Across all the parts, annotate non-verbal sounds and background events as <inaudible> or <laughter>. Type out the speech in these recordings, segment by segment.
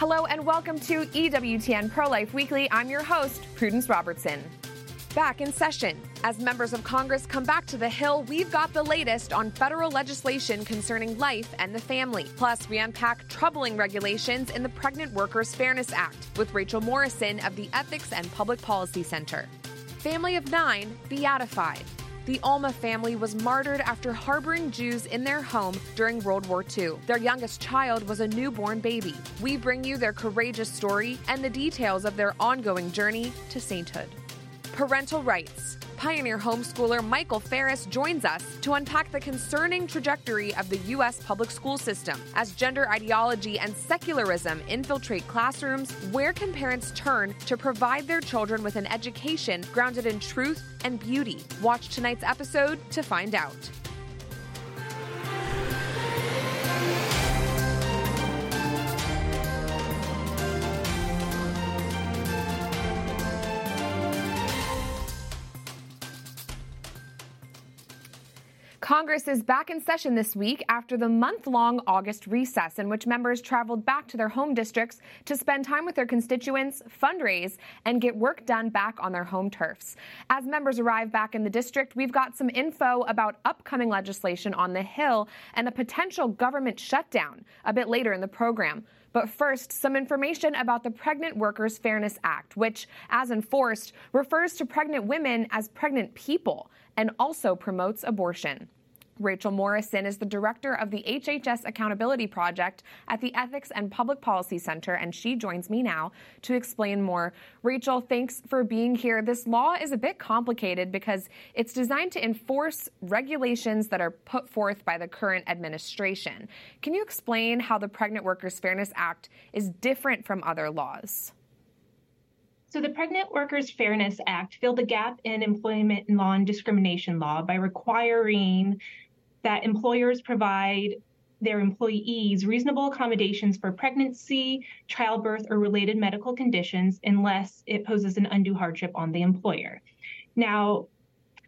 Hello and welcome to EWTN Pro Life Weekly. I'm your host, Prudence Robertson. Back in session. As members of Congress come back to the Hill, we've got the latest on federal legislation concerning life and the family. Plus, we unpack troubling regulations in the Pregnant Workers Fairness Act with Rachel Morrison of the Ethics and Public Policy Center. Family of nine beatified. The Ulma family was martyred after harboring Jews in their home during World War II. Their youngest child was a newborn baby. We bring you their courageous story and the details of their ongoing journey to sainthood. Parental rights. Pioneer homeschooler Michael Farris joins us to unpack the concerning trajectory of the U.S. public school system. As gender ideology and secularism infiltrate classrooms, where can parents turn to provide their children with an education grounded in truth and beauty? Watch tonight's episode to find out. Congress is back in session this week after the month long August recess, in which members traveled back to their home districts to spend time with their constituents, fundraise, and get work done back on their home turfs. As members arrive back in the district, we've got some info about upcoming legislation on the Hill and a potential government shutdown a bit later in the program. But first, some information about the Pregnant Workers Fairness Act, which, as enforced, refers to pregnant women as pregnant people and also promotes abortion. Rachel Morrison is the director of the HHS Accountability Project at the Ethics and Public Policy Center, and she joins me now to explain more. Rachel, thanks for being here. This law is a bit complicated because it's designed to enforce regulations that are put forth by the current administration. Can you explain how the Pregnant Workers Fairness Act is different from other laws? So, the Pregnant Workers Fairness Act filled a gap in employment law and discrimination law by requiring that employers provide their employees reasonable accommodations for pregnancy, childbirth, or related medical conditions unless it poses an undue hardship on the employer. Now,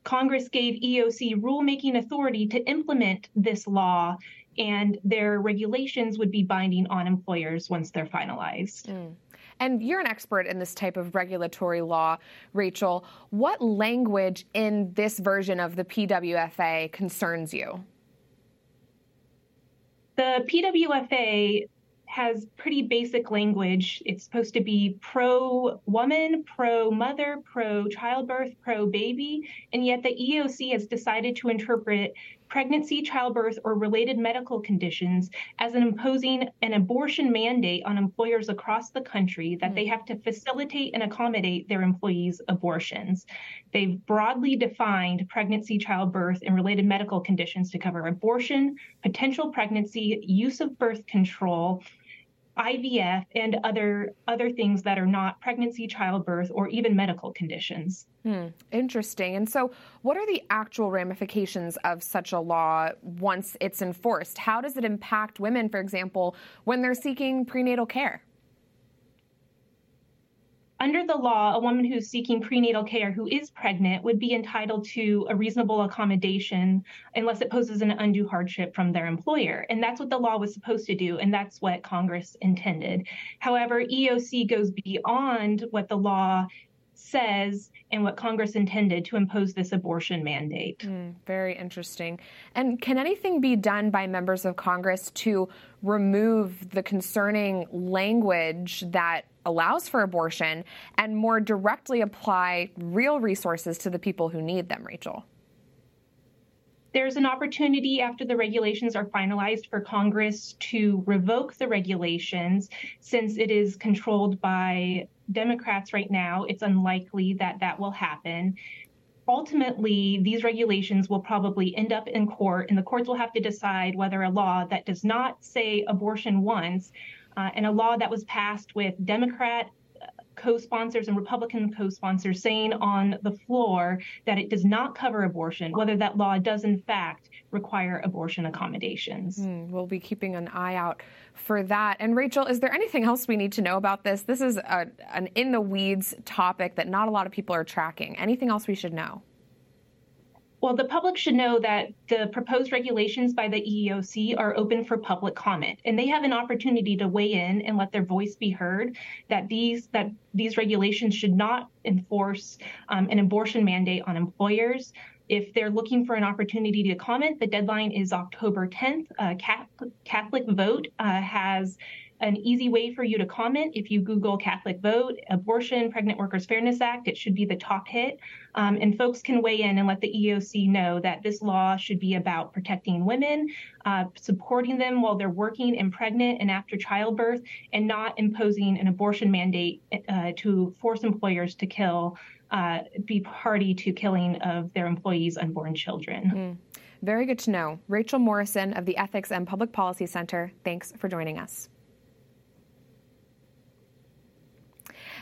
Congress gave EEOC rulemaking authority to implement this law, and their regulations would be binding on employers once they're finalized. Mm. And you're an expert in this type of regulatory law, Rachel. What language in this version of the PWFA concerns you? The PWFA has pretty basic language. It's supposed to be pro woman, pro mother, pro childbirth, pro baby, and yet the EEOC has decided to interpret pregnancy, childbirth, or related medical conditions as an imposing an abortion mandate on employers across the country that they mm. have to facilitate and accommodate their employees' abortions. They've broadly defined pregnancy, childbirth, and related medical conditions to cover abortion, potential pregnancy, use of birth control, IVF and other other things that are not pregnancy, childbirth, or even medical conditions. Hmm, interesting. And so, what are the actual ramifications of such a law once it's enforced? How does it impact women, for example, when they're seeking prenatal care? Under the law, a woman who's seeking prenatal care who is pregnant would be entitled to a reasonable accommodation unless it poses an undue hardship from their employer. And that's what the law was supposed to do, and that's what Congress intended. However, EEOC goes beyond what the law says and what Congress intended to impose this abortion mandate. Mm, very interesting. And can anything be done by members of Congress to remove the concerning language that allows for abortion and more directly apply real resources to the people who need them, Rachel? There's an opportunity after the regulations are finalized for Congress to revoke the regulations since it is controlled by Democrats right now. It's unlikely that that will happen. Ultimately, these regulations will probably end up in court, and the courts will have to decide whether a law that does not say abortion once uh, and a law that was passed with Democrat co-sponsors and Republican co-sponsors saying on the floor that it does not cover abortion, whether that law does in fact require abortion accommodations. Mm, we'll be keeping an eye out for that. And Rachel, is there anything else we need to know about this? This is a, an in the weeds topic that not a lot of people are tracking. Anything else we should know? Well, the public should know that the proposed regulations by the EEOC are open for public comment, and they have an opportunity to weigh in and let their voice be heard. That these that these regulations should not enforce um, an abortion mandate on employers. If they're looking for an opportunity to comment, the deadline is October 10th. Uh, Catholic Vote uh, has an easy way for you to comment. If you Google Catholic Vote, Abortion, Pregnant Workers Fairness Act, it should be the top hit. Um, and folks can weigh in and let the EEOC know that this law should be about protecting women, uh, supporting them while they're working and pregnant and after childbirth, and not imposing an abortion mandate uh, to force employers to kill, uh, be party to killing of their employees' unborn children. Mm. Very good to know. Rachel Morrison of the Ethics and Public Policy Center, thanks for joining us.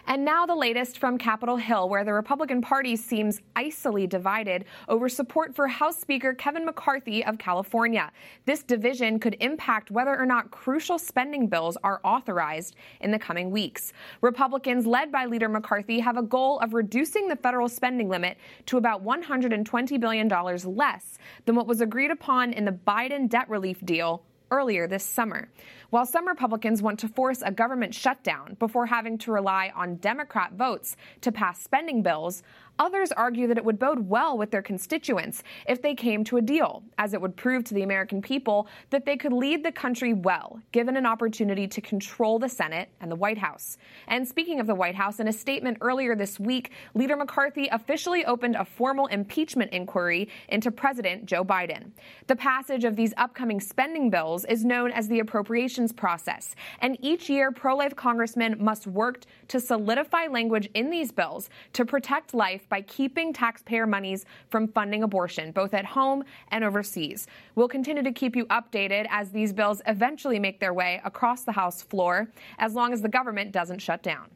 And now the latest from Capitol Hill, where the Republican Party seems icily divided over support for House Speaker Kevin McCarthy of California. This division could impact whether or not crucial spending bills are authorized in the coming weeks. Republicans, led by Leader McCarthy, have a goal of reducing the federal spending limit to about $120 billion less than what was agreed upon in the Biden debt relief deal earlier this summer. While some Republicans want to force a government shutdown before having to rely on Democrat votes to pass spending bills, Others argue that it would bode well with their constituents if they came to a deal, as it would prove to the American people that they could lead the country well, given an opportunity to control the Senate and the White House. And speaking of the White House, in a statement earlier this week, Leader McCarthy officially opened a formal impeachment inquiry into President Joe Biden. The passage of these upcoming spending bills is known as the appropriations process, and each year pro life congressmen must work to solidify language in these bills to protect life by keeping taxpayer monies from funding abortion, both at home and overseas. We'll continue to keep you updated as these bills eventually make their way across the House floor, as long as the government doesn't shut down.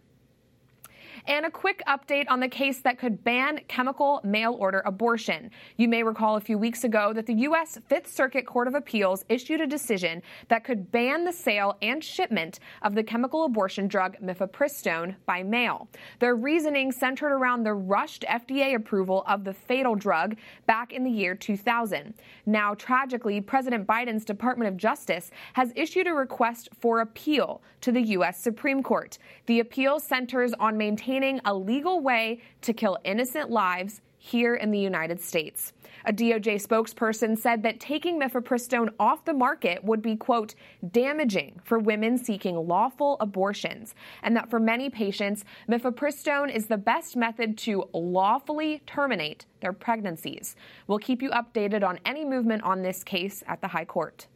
And a quick update on the case that could ban chemical mail order abortion. You may recall a few weeks ago that the U.S. Fifth Circuit Court of Appeals issued a decision that could ban the sale and shipment of the chemical abortion drug mifepristone by mail. Their reasoning centered around the rushed FDA approval of the fatal drug back in the year 2000. Now, tragically, President Biden's Department of Justice has issued a request for appeal to the U.S. Supreme Court. The appeal centers on maintaining a legal way to kill innocent lives here in the United States. A DOJ spokesperson said that taking mifepristone off the market would be, quote, damaging for women seeking lawful abortions, and that for many patients, mifepristone is the best method to lawfully terminate their pregnancies. We'll keep you updated on any movement on this case at the High Court.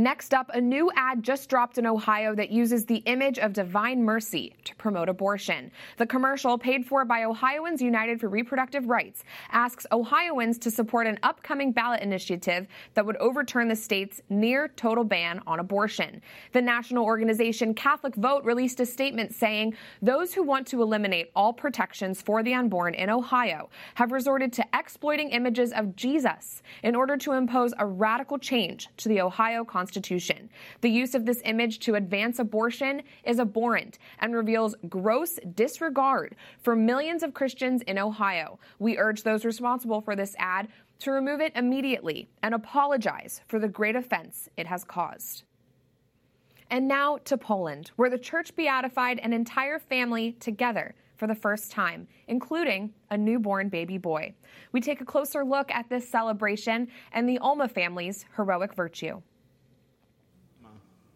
Next up, a new ad just dropped in Ohio that uses the image of Divine Mercy to promote abortion. The commercial, paid for by Ohioans United for Reproductive Rights, asks Ohioans to support an upcoming ballot initiative that would overturn the state's near total ban on abortion. The national organization Catholic Vote released a statement saying those who want to eliminate all protections for the unborn in Ohio have resorted to exploiting images of Jesus in order to impose a radical change to the Ohio Constitution Constitution. The use of this image to advance abortion is abhorrent and reveals gross disregard for millions of Christians in Ohio. We urge those responsible for this ad to remove it immediately and apologize for the great offense it has caused. And now to Poland, where the church beatified an entire family together for the first time, including a newborn baby boy. We take a closer look at this celebration and the Ulma family's heroic virtue.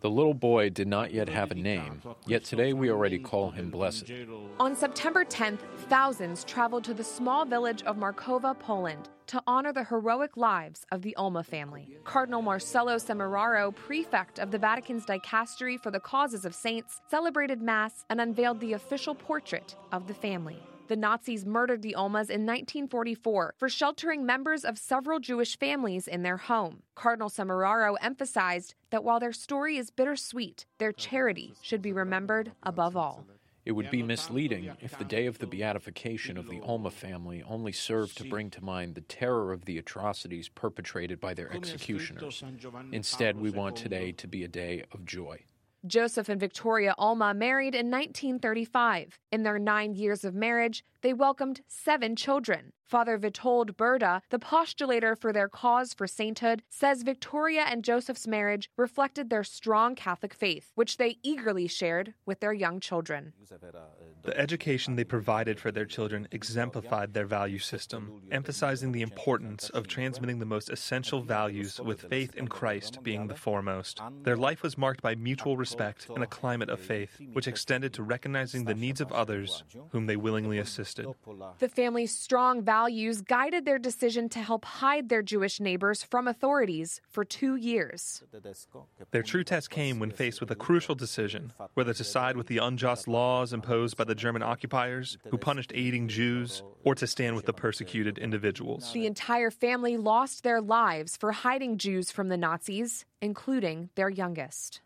The little boy did not yet have a name, yet today we already call him blessed. On September 10th, thousands traveled to the small village of Markowa, Poland, to honor the heroic lives of the Ulma family. Cardinal Marcello Semeraro, prefect of the Vatican's Dicastery for the Causes of Saints, celebrated Mass and unveiled the official portrait of the family. The Nazis murdered the Ulmas in 1944 for sheltering members of several Jewish families in their home. Cardinal Semeraro emphasized that while their story is bittersweet, their charity should be remembered above all. It would be misleading if the day of the beatification of the Ulma family only served to bring to mind the terror of the atrocities perpetrated by their executioners. Instead, we want today to be a day of joy. Joseph and Victoria Ulma married in 1935. In their nine years of marriage, they welcomed seven children. Father Witold Burda, the postulator for their cause for sainthood, says Victoria and Joseph's marriage reflected their strong Catholic faith, which they eagerly shared with their young children. The education they provided for their children exemplified their value system, emphasizing the importance of transmitting the most essential values with faith in Christ being the foremost. Their life was marked by mutual respect and a climate of faith, which extended to recognizing the needs of others whom they willingly assisted. The family's strong values guided their decision to help hide their Jewish neighbors from authorities for two years. Their true test came when faced with a crucial decision whether to side with the unjust laws imposed by the German occupiers who punished aiding Jews or to stand with the persecuted individuals. The entire family lost their lives for hiding Jews from the Nazis, including their youngest.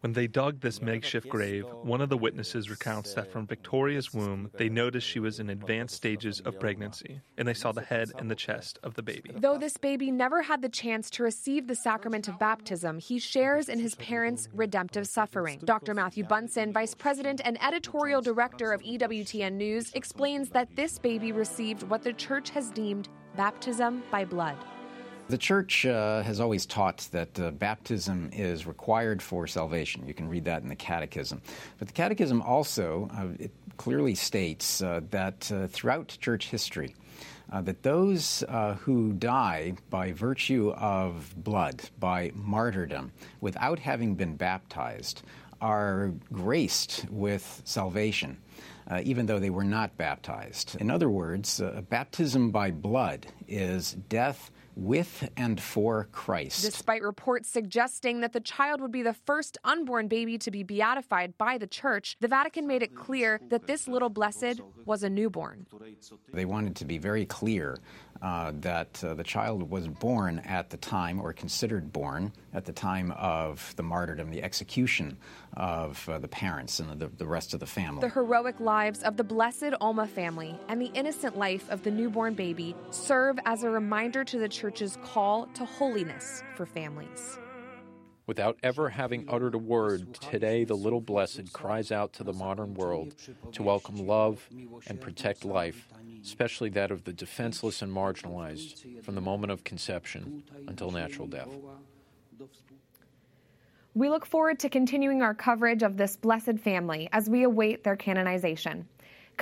When they dug this makeshift grave, one of the witnesses recounts that from Victoria's womb, they noticed she was in advanced stages of pregnancy, and they saw the head and the chest of the baby. Though this baby never had the chance to receive the sacrament of baptism, he shares in his parents' redemptive suffering. Dr. Matthew Bunson, Vice President and Editorial Director of EWTN News, explains that this baby received what the church has deemed baptism by blood. The church uh, has always taught that uh, baptism is required for salvation. You can read that in the Catechism. But the Catechism also uh, clearly states uh, that uh, throughout church history, uh, that those who die by virtue of blood, by martyrdom, without having been baptized, are graced with salvation. Uh, even though they were not baptized. In other words, uh, baptism by blood is death with and for Christ. Despite reports suggesting that the child would be the first unborn baby to be beatified by the church, the Vatican made it clear that this little blessed was a newborn. They wanted to be very clear uh, that uh, the child was born at the time, or considered born at the time of the martyrdom, the execution of uh, the parents and the, the rest of the family. The heroic lives of the blessed Ulma family and the innocent life of the newborn baby serve as a reminder to the Church's call to holiness for families. Without ever having uttered a word, today the little blessed cries out to the modern world to welcome love and protect life, especially that of the defenseless and marginalized, from the moment of conception until natural death. We look forward to continuing our coverage of this blessed family as we await their canonization.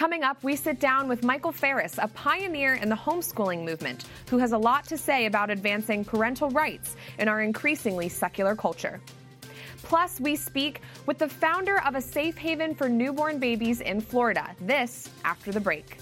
Coming up, we sit down with Michael Farris, a pioneer in the homeschooling movement, who has a lot to say about advancing parental rights in our increasingly secular culture. Plus, we speak with the founder of a safe haven for newborn babies in Florida. This after the break.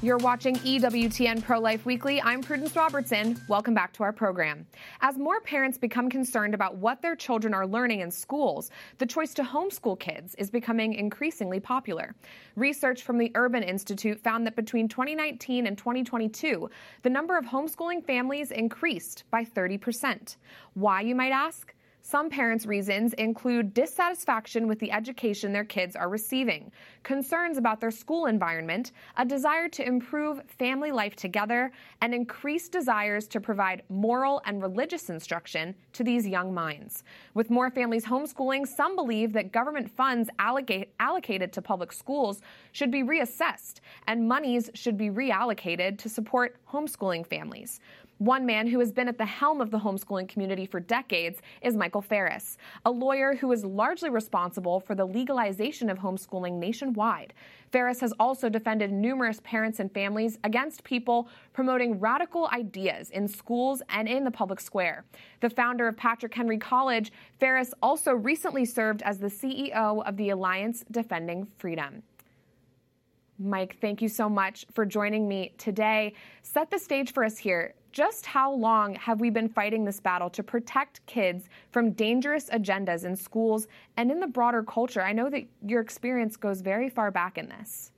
You're watching EWTN Pro Life Weekly. I'm Prudence Robertson. Welcome back to our program. As more parents become concerned about what their children are learning in schools, the choice to homeschool kids is becoming increasingly popular. Research from the Urban Institute found that between 2019 and 2022, the number of homeschooling families increased by 30%. Why, you might ask? Some parents' reasons include dissatisfaction with the education their kids are receiving, concerns about their school environment, a desire to improve family life together, and increased desires to provide moral and religious instruction to these young minds. With more families homeschooling, some believe that government funds allocate, allocated to public schools should be reassessed and monies should be reallocated to support homeschooling families. One man who has been at the helm of the homeschooling community for decades is Michael Farris, a lawyer who is largely responsible for the legalization of homeschooling nationwide. Farris has also defended numerous parents and families against people promoting radical ideas in schools and in the public square. The founder of Patrick Henry College, Farris also recently served as the CEO of the Alliance Defending Freedom. Mike, thank you so much for joining me today. Set the stage for us here just how long have we been fighting this battle to protect kids from dangerous agendas in schools and in the broader culture? I know that your experience goes very far back in this.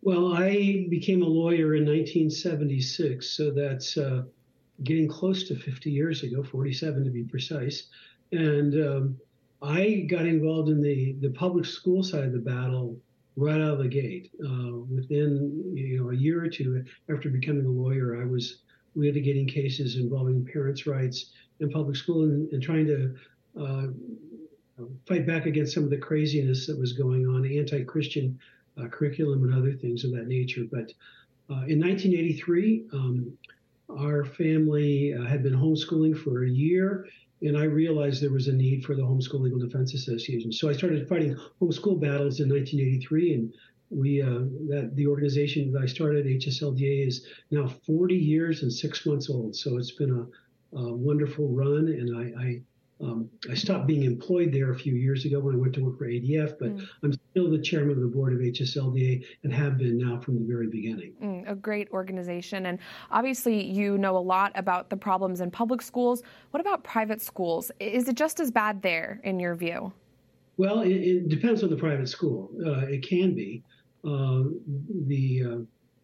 Well, I became a lawyer in 1976, so that's uh, getting close to 50 years ago, 47 to be precise. And um, I got involved in the, the public school side of the battle right out of the gate. Uh, within you know a year or two after becoming a lawyer, I was litigating cases involving parents' rights in public school and, and trying to uh, fight back against some of the craziness that was going on, anti-Christian uh, curriculum and other things of that nature. But uh, in 1983, um, our family uh, had been homeschooling for a year, and I realized there was a need for the Homeschool Legal Defense Association. So I started fighting homeschool battles in 1983, and we uh, that the organization that I started, HSLDA, is now 40 years and six months old. So it's been a, a wonderful run, and I, I um, I stopped being employed there a few years ago when I went to work for ADF, but mm. I'm still the chairman of the board of HSLDA and have been now from the very beginning. Mm, a great organization. And obviously, you know a lot about the problems in public schools. What about private schools? Is it just as bad there, in your view? Well, it, it depends on the private school. Uh, it can be. Uh, the, uh,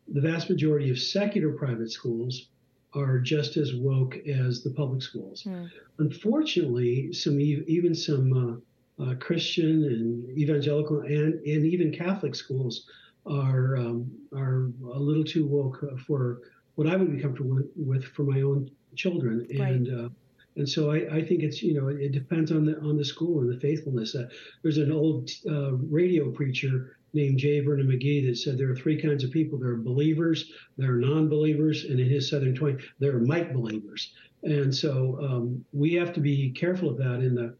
the vast majority of secular private schools are just as woke as the public schools. Mm. Unfortunately, some even some uh, uh, Christian and evangelical and, and even Catholic schools are um, are a little too woke for what I would be comfortable with, with for my own children. Right. And uh, and so I, I, think it's you know it depends on the on the school and the faithfulness. Uh, there's an old uh, radio preacher named J. Vernon McGee that said there are three kinds of people. There are believers, there are non-believers, and in his Southern Twang, there are Mike believers. And so um, we have to be careful of that in the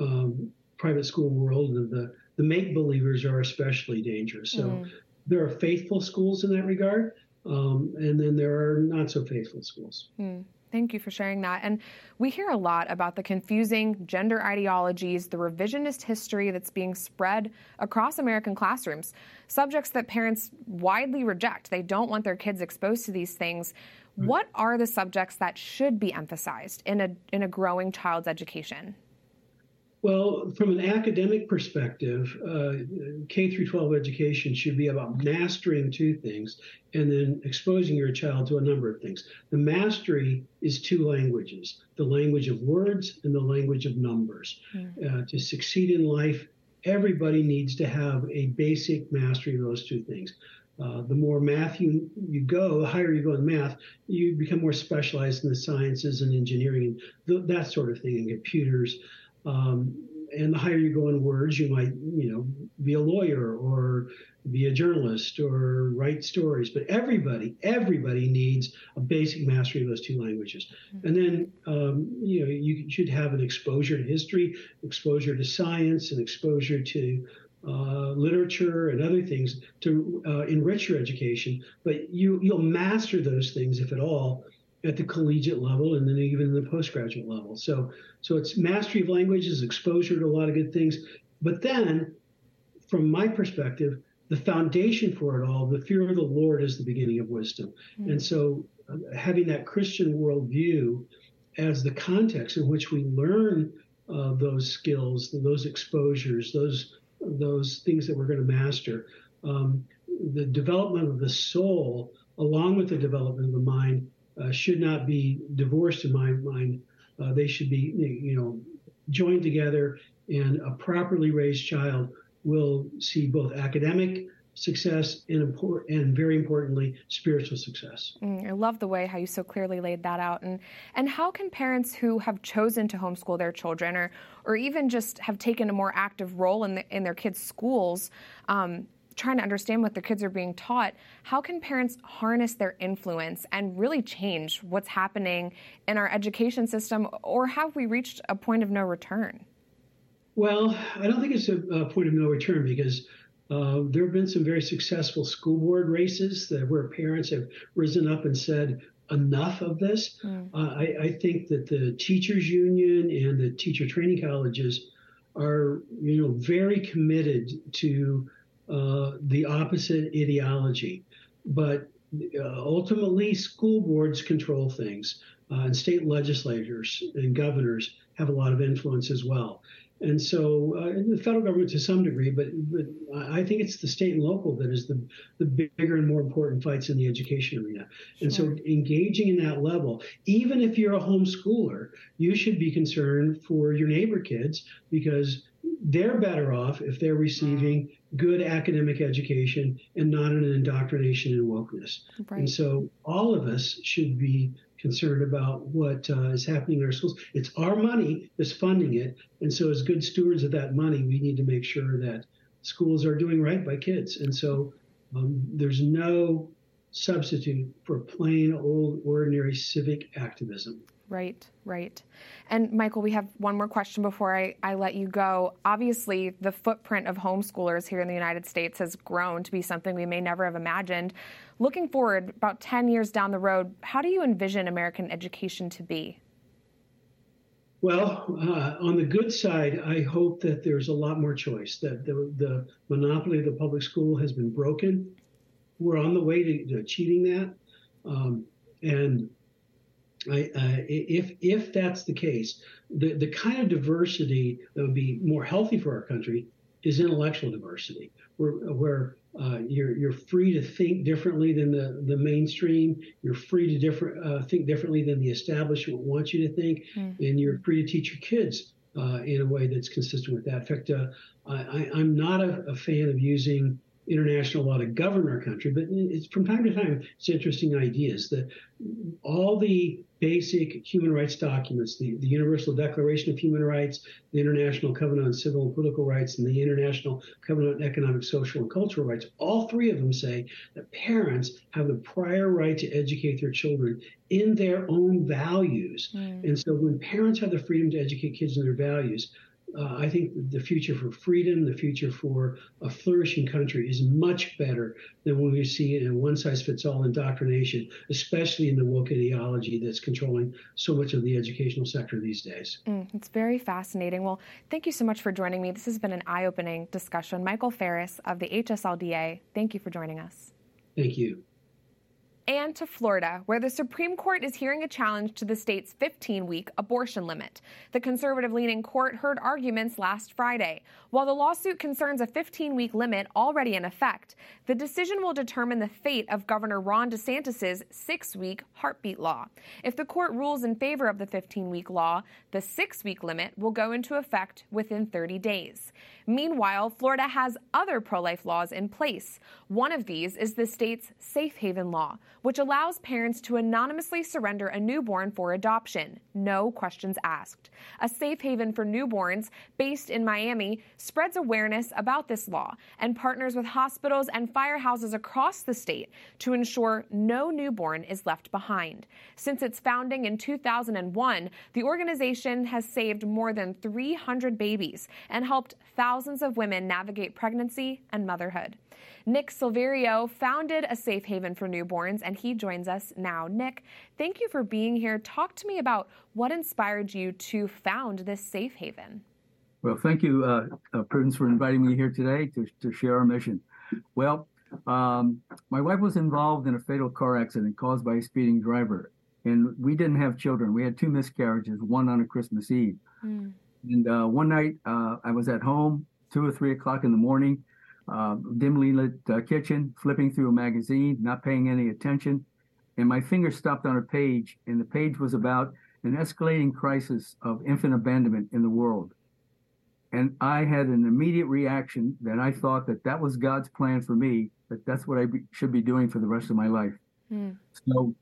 um, private school world. And the, the make believers are especially dangerous. So mm. there are faithful schools in that regard. Um, and then there are not so faithful schools. Mm. Thank you for sharing that. And we hear a lot about the confusing gender ideologies, the revisionist history that's being spread across American classrooms, subjects that parents widely reject. They don't want their kids exposed to these things. Mm. What are the subjects that should be emphasized in a, in a growing child's education? Well, from an academic perspective, uh, K through 12 education should be about mastering two things and then exposing your child to a number of things. The mastery is two languages the language of words and the language of numbers. Mm. Uh, to succeed in life, everybody needs to have a basic mastery of those two things. Uh, the more math you, you go, the higher you go in math, you become more specialized in the sciences and engineering and th- that sort of thing, and computers. Um, and the higher you go in words, you might, you know, be a lawyer or be a journalist or write stories. But everybody, everybody needs a basic mastery of those two languages. Mm-hmm. And then, um, you know, you should have an exposure to history, exposure to science, and exposure to uh, literature and other things to uh, enrich your education. But you you'll master those things, if at all, at the collegiate level and then even the postgraduate level. So, so it's mastery of languages, exposure to a lot of good things. But then, from my perspective, the foundation for it all, the fear of the Lord is the beginning of wisdom. Mm-hmm. And so, uh, having that Christian worldview as the context in which we learn uh, those skills, those exposures, those those things that we're going to master, um, the development of the soul, along with the development of the mind, uh, should not be divorced in my mind. Uh, they should be, you know, joined together, and a properly raised child will see both academic success and, import, and very importantly, spiritual success. Mm, I love the way how you so clearly laid that out. And and how can parents who have chosen to homeschool their children, or or even just have taken a more active role in the, in their kids' schools, um, trying to understand what their kids are being taught, how can parents harness their influence and really change what's happening in our education system, or have we reached a point of no return? Well, I don't think it's a, a point of no return because uh, there have been some very successful school board races that, where parents have risen up and said, enough of this. Mm. Uh, I, I, think that the teachers union and the teacher training colleges are, you know, very committed to uh, the opposite ideology. But uh, ultimately, school boards control things, uh, and state legislators and governors have a lot of influence as well. And so uh, the federal government to some degree, but, but I think it's the state and local that is the, the bigger and more important fights in the education arena. And so engaging in that level, even if you're a homeschooler, you should be concerned for your neighbor kids because they're better off if they're receiving good academic education and not an indoctrination and wokeness. Right. And so all of us should be concerned about what uh, is happening in our schools. It's our money that's funding it. And so, as good stewards of that money, we need to make sure that schools are doing right by kids. And so, um, there's no substitute for plain old ordinary civic activism. Right, right. And Michael, we have one more question before I, I let you go. Obviously, the footprint of homeschoolers here in the United States has grown to be something we may never have imagined. Looking forward, about 10 years down the road, how do you envision American education to be? Well, uh, on the good side, I hope that there's a lot more choice, that the, the monopoly of the public school has been broken. We're on the way to, to achieving that. Um, and I, uh, if if that's the case, the the kind of diversity that would be more healthy for our country is intellectual diversity, where where uh, you're you're free to think differently than the, the mainstream. You're free to different uh, think differently than the establishment wants you to think, mm-hmm. and you're free to teach your kids uh, in a way that's consistent with that. In fact, uh, I, am not a, a, fan of using international law to govern our country, but it's from time to time it's interesting ideas that all the basic human rights documents, the, the Universal Declaration of Human Rights, the International Covenant on Civil and Political Rights, and the International Covenant on Economic, Social, and Cultural Rights, all three of them say that parents have the prior right to educate their children in their own values. Mm. And so when parents have the freedom to educate kids in their values, uh, I think the future for freedom, the future for a flourishing country is much better than when we see in a one size fits all indoctrination, especially in the woke ideology that's controlling so much of the educational sector these days. Mm, it's very fascinating. Well, thank you so much for joining me. This has been an eye opening discussion. Michael Farris of the HSLDA, thank you for joining us. Thank you and to Florida, where the Supreme Court is hearing a challenge to the state's 15 week abortion limit. The conservative leaning court heard arguments last Friday. While the lawsuit concerns a 15 week limit already in effect, the decision will determine the fate of Governor Ron DeSantis' six week heartbeat law. If the court rules in favor of the 15 week law, the six week limit will go into effect within 30 days. Meanwhile, Florida has other pro life laws in place. One of these is the state's safe haven law, which allows parents to anonymously surrender a newborn for adoption, no questions asked. A safe haven for newborns based in Miami spreads awareness about this law and partners with hospitals and firehouses across the state to ensure no newborn is left behind. Since its founding in 2001, the organization has saved more than 300 babies and helped thousands thousands of women navigate pregnancy and motherhood. Nick Silverio founded a safe haven for newborns, and he joins us now. Nick, thank you for being here. Talk to me about what inspired you to found this safe haven. Well, thank you, uh, uh, Prudence, for inviting me here today to, to share our mission. Well, um, my wife was involved in a fatal car accident caused by a speeding driver, and we didn't have children. We had two miscarriages, one on a Christmas Eve. Mm. And uh, one night uh, I was at home, two or three o'clock in the morning, uh, dimly lit uh, kitchen, flipping through a magazine, not paying any attention. And my finger stopped on a page, and the page was about an escalating crisis of infant abandonment in the world. And I had an immediate reaction that I thought that that was God's plan for me, that that's what I be, should be doing for the rest of my life. Mm. So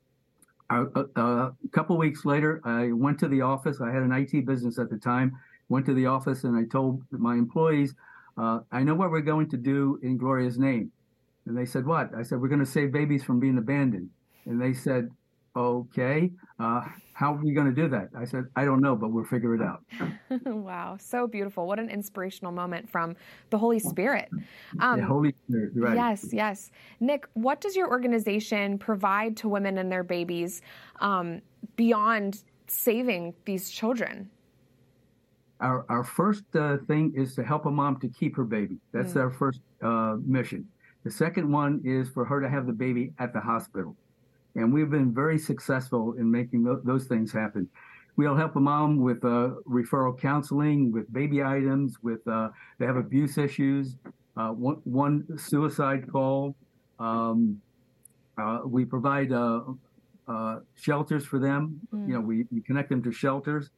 a, a, a couple weeks later, I went to the office. I had an IT business at the time went to the office and I told my employees, uh, I know what we're going to do in Gloria's name. And they said, What? I said, We're going to save babies from being abandoned. And they said, Okay, uh, how are we going to do that? I said, I don't know, but we'll figure it out. <laughs> wow, so beautiful. What an inspirational moment from the Holy Spirit. Um, the Holy Spirit, right. Yes, yes. Nick, what does your organization provide to women and their babies um, beyond saving these children? Our, our first uh, thing is to help a mom to keep her baby. That's mm. our first uh, mission. The second one is for her to have the baby at the hospital. And we've been very successful in making th- those things happen. We'll help a mom with uh, referral counseling, with baby items, with uh, they have abuse issues, uh, one, one, suicide call. Um, uh, we provide shelters for them. Mm. You know, we, we connect them to shelters.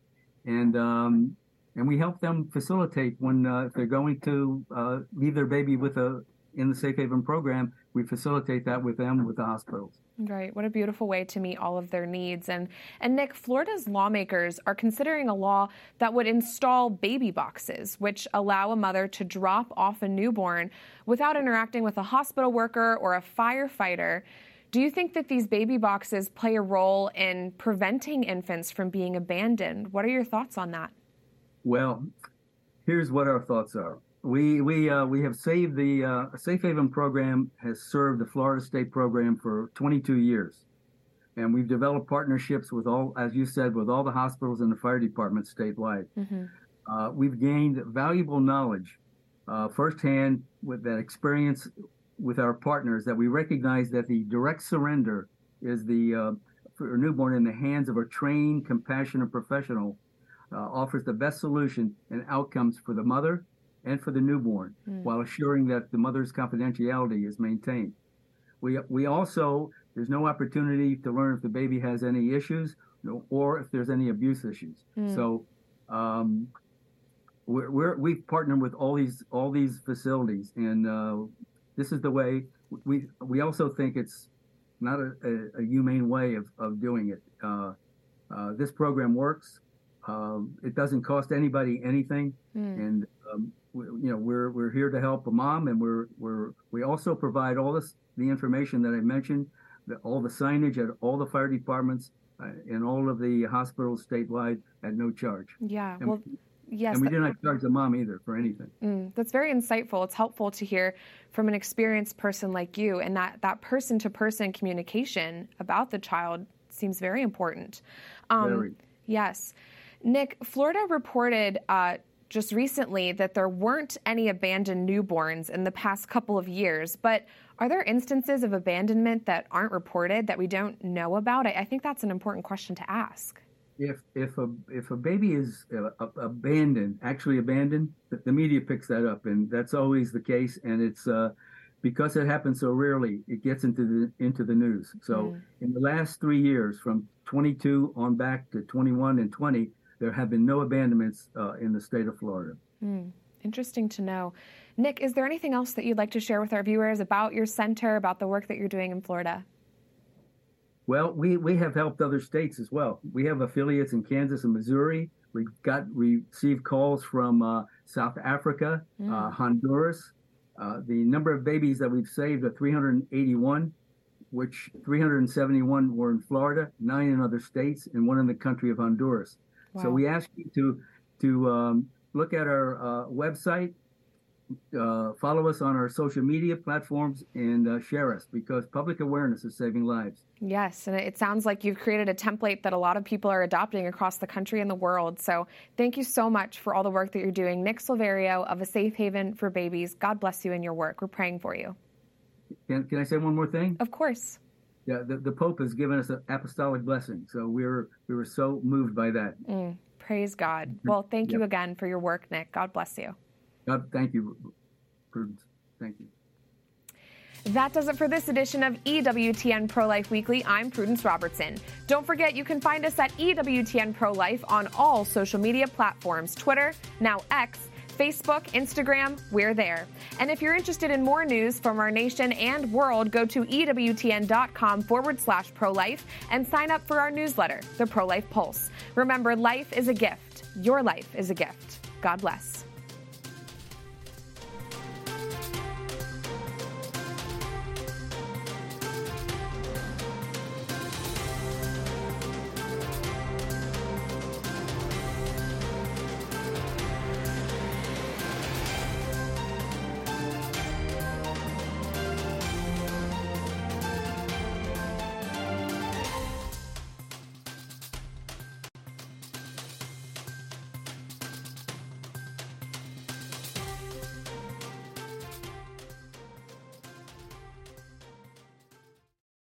And um, and we help them facilitate when uh, if they're going to uh, leave their baby with a in the Safe Haven program. We facilitate that with them with the hospitals. Right. What a beautiful way to meet all of their needs. And and Nick, Florida's lawmakers are considering a law that would install baby boxes, which allow a mother to drop off a newborn without interacting with a hospital worker or a firefighter. Do you think that these baby boxes play a role in preventing infants from being abandoned? What are your thoughts on that? Well, here's what our thoughts are. We we uh, we have saved the uh, Safe Haven program has served the Florida State program for 22 years, and we've developed partnerships with all, as you said, with all the hospitals and the fire departments statewide. Mm-hmm. Uh, we've gained valuable knowledge uh, firsthand with that experience with our partners that we recognize that the direct surrender is the uh, for a newborn in the hands of a trained, compassionate professional uh, offers the best solution and outcomes for the mother and for the newborn, mm. while assuring that the mother's confidentiality is maintained. We we also there's no opportunity to learn if the baby has any issues or if there's any abuse issues. Mm. So. Um, we're, we have partnered with all these all these facilities, and uh, this is the way we we also think it's not a, a, a humane way of, of doing it. Uh, uh, this program works. Um, it doesn't cost anybody anything, mm. and um, we, you know we're we're here to help a mom, and we're we're we also provide all this the information that I mentioned, the, all the signage at all the fire departments uh, and all of the hospitals statewide at no charge. Yeah, and well, Yes. And we did not charge the mom either for anything. Mm, that's very insightful. It's helpful to hear from an experienced person like you, and that that person to person communication about the child seems very important. Um, very. Yes. Nick, Florida reported uh, just recently that there weren't any abandoned newborns in the past couple of years, but are there instances of abandonment that aren't reported that we don't know about? I, I think that's an important question to ask if if a if a baby is uh, abandoned, actually abandoned, the media picks that up, and that's always the case. And it's uh, because it happens so rarely, it gets into the into the news. So mm. in the last three years, from 22 on back to 21 and 20, there have been no abandonments uh, in the state of Florida. Mm. Interesting to know. Nick, is there anything else that you'd like to share with our viewers about your center, about the work that you're doing in Florida? Well, we, we have helped other states as well. We have affiliates in Kansas and Missouri. We got received calls from uh, South Africa, mm. uh, Honduras. Uh, the number of babies that we've saved are 381, which 371 were in Florida, nine in other states, and one in the country of Honduras. Wow. So we ask you to to um, look at our uh, website uh, follow us on our social media platforms and uh, share us because public awareness is saving lives. Yes, and it sounds like you've created a template that a lot of people are adopting across the country and the world. So thank you so much for all the work that you're doing. Nick Silverio of A Safe Haven for Babies, God bless you in your work. We're praying for you. Can, can I say one more thing? Of course. Yeah, the, the Pope has given us an apostolic blessing. So we were, we were so moved by that. Mm, praise God. Well, thank yep. you again for your work, Nick. God bless you. God, thank you, Prudence. Thank you. That does it for this edition of EWTN Pro Life Weekly. I'm Prudence Robertson. Don't forget, you can find us at EWTN Pro Life on all social media platforms Twitter, now X, Facebook, Instagram, we're there. And if you're interested in more news from our nation and world, go to EWTN.com forward slash pro life and sign up for our newsletter, The Pro Life Pulse. Remember, life is a gift. Your life is a gift. God bless.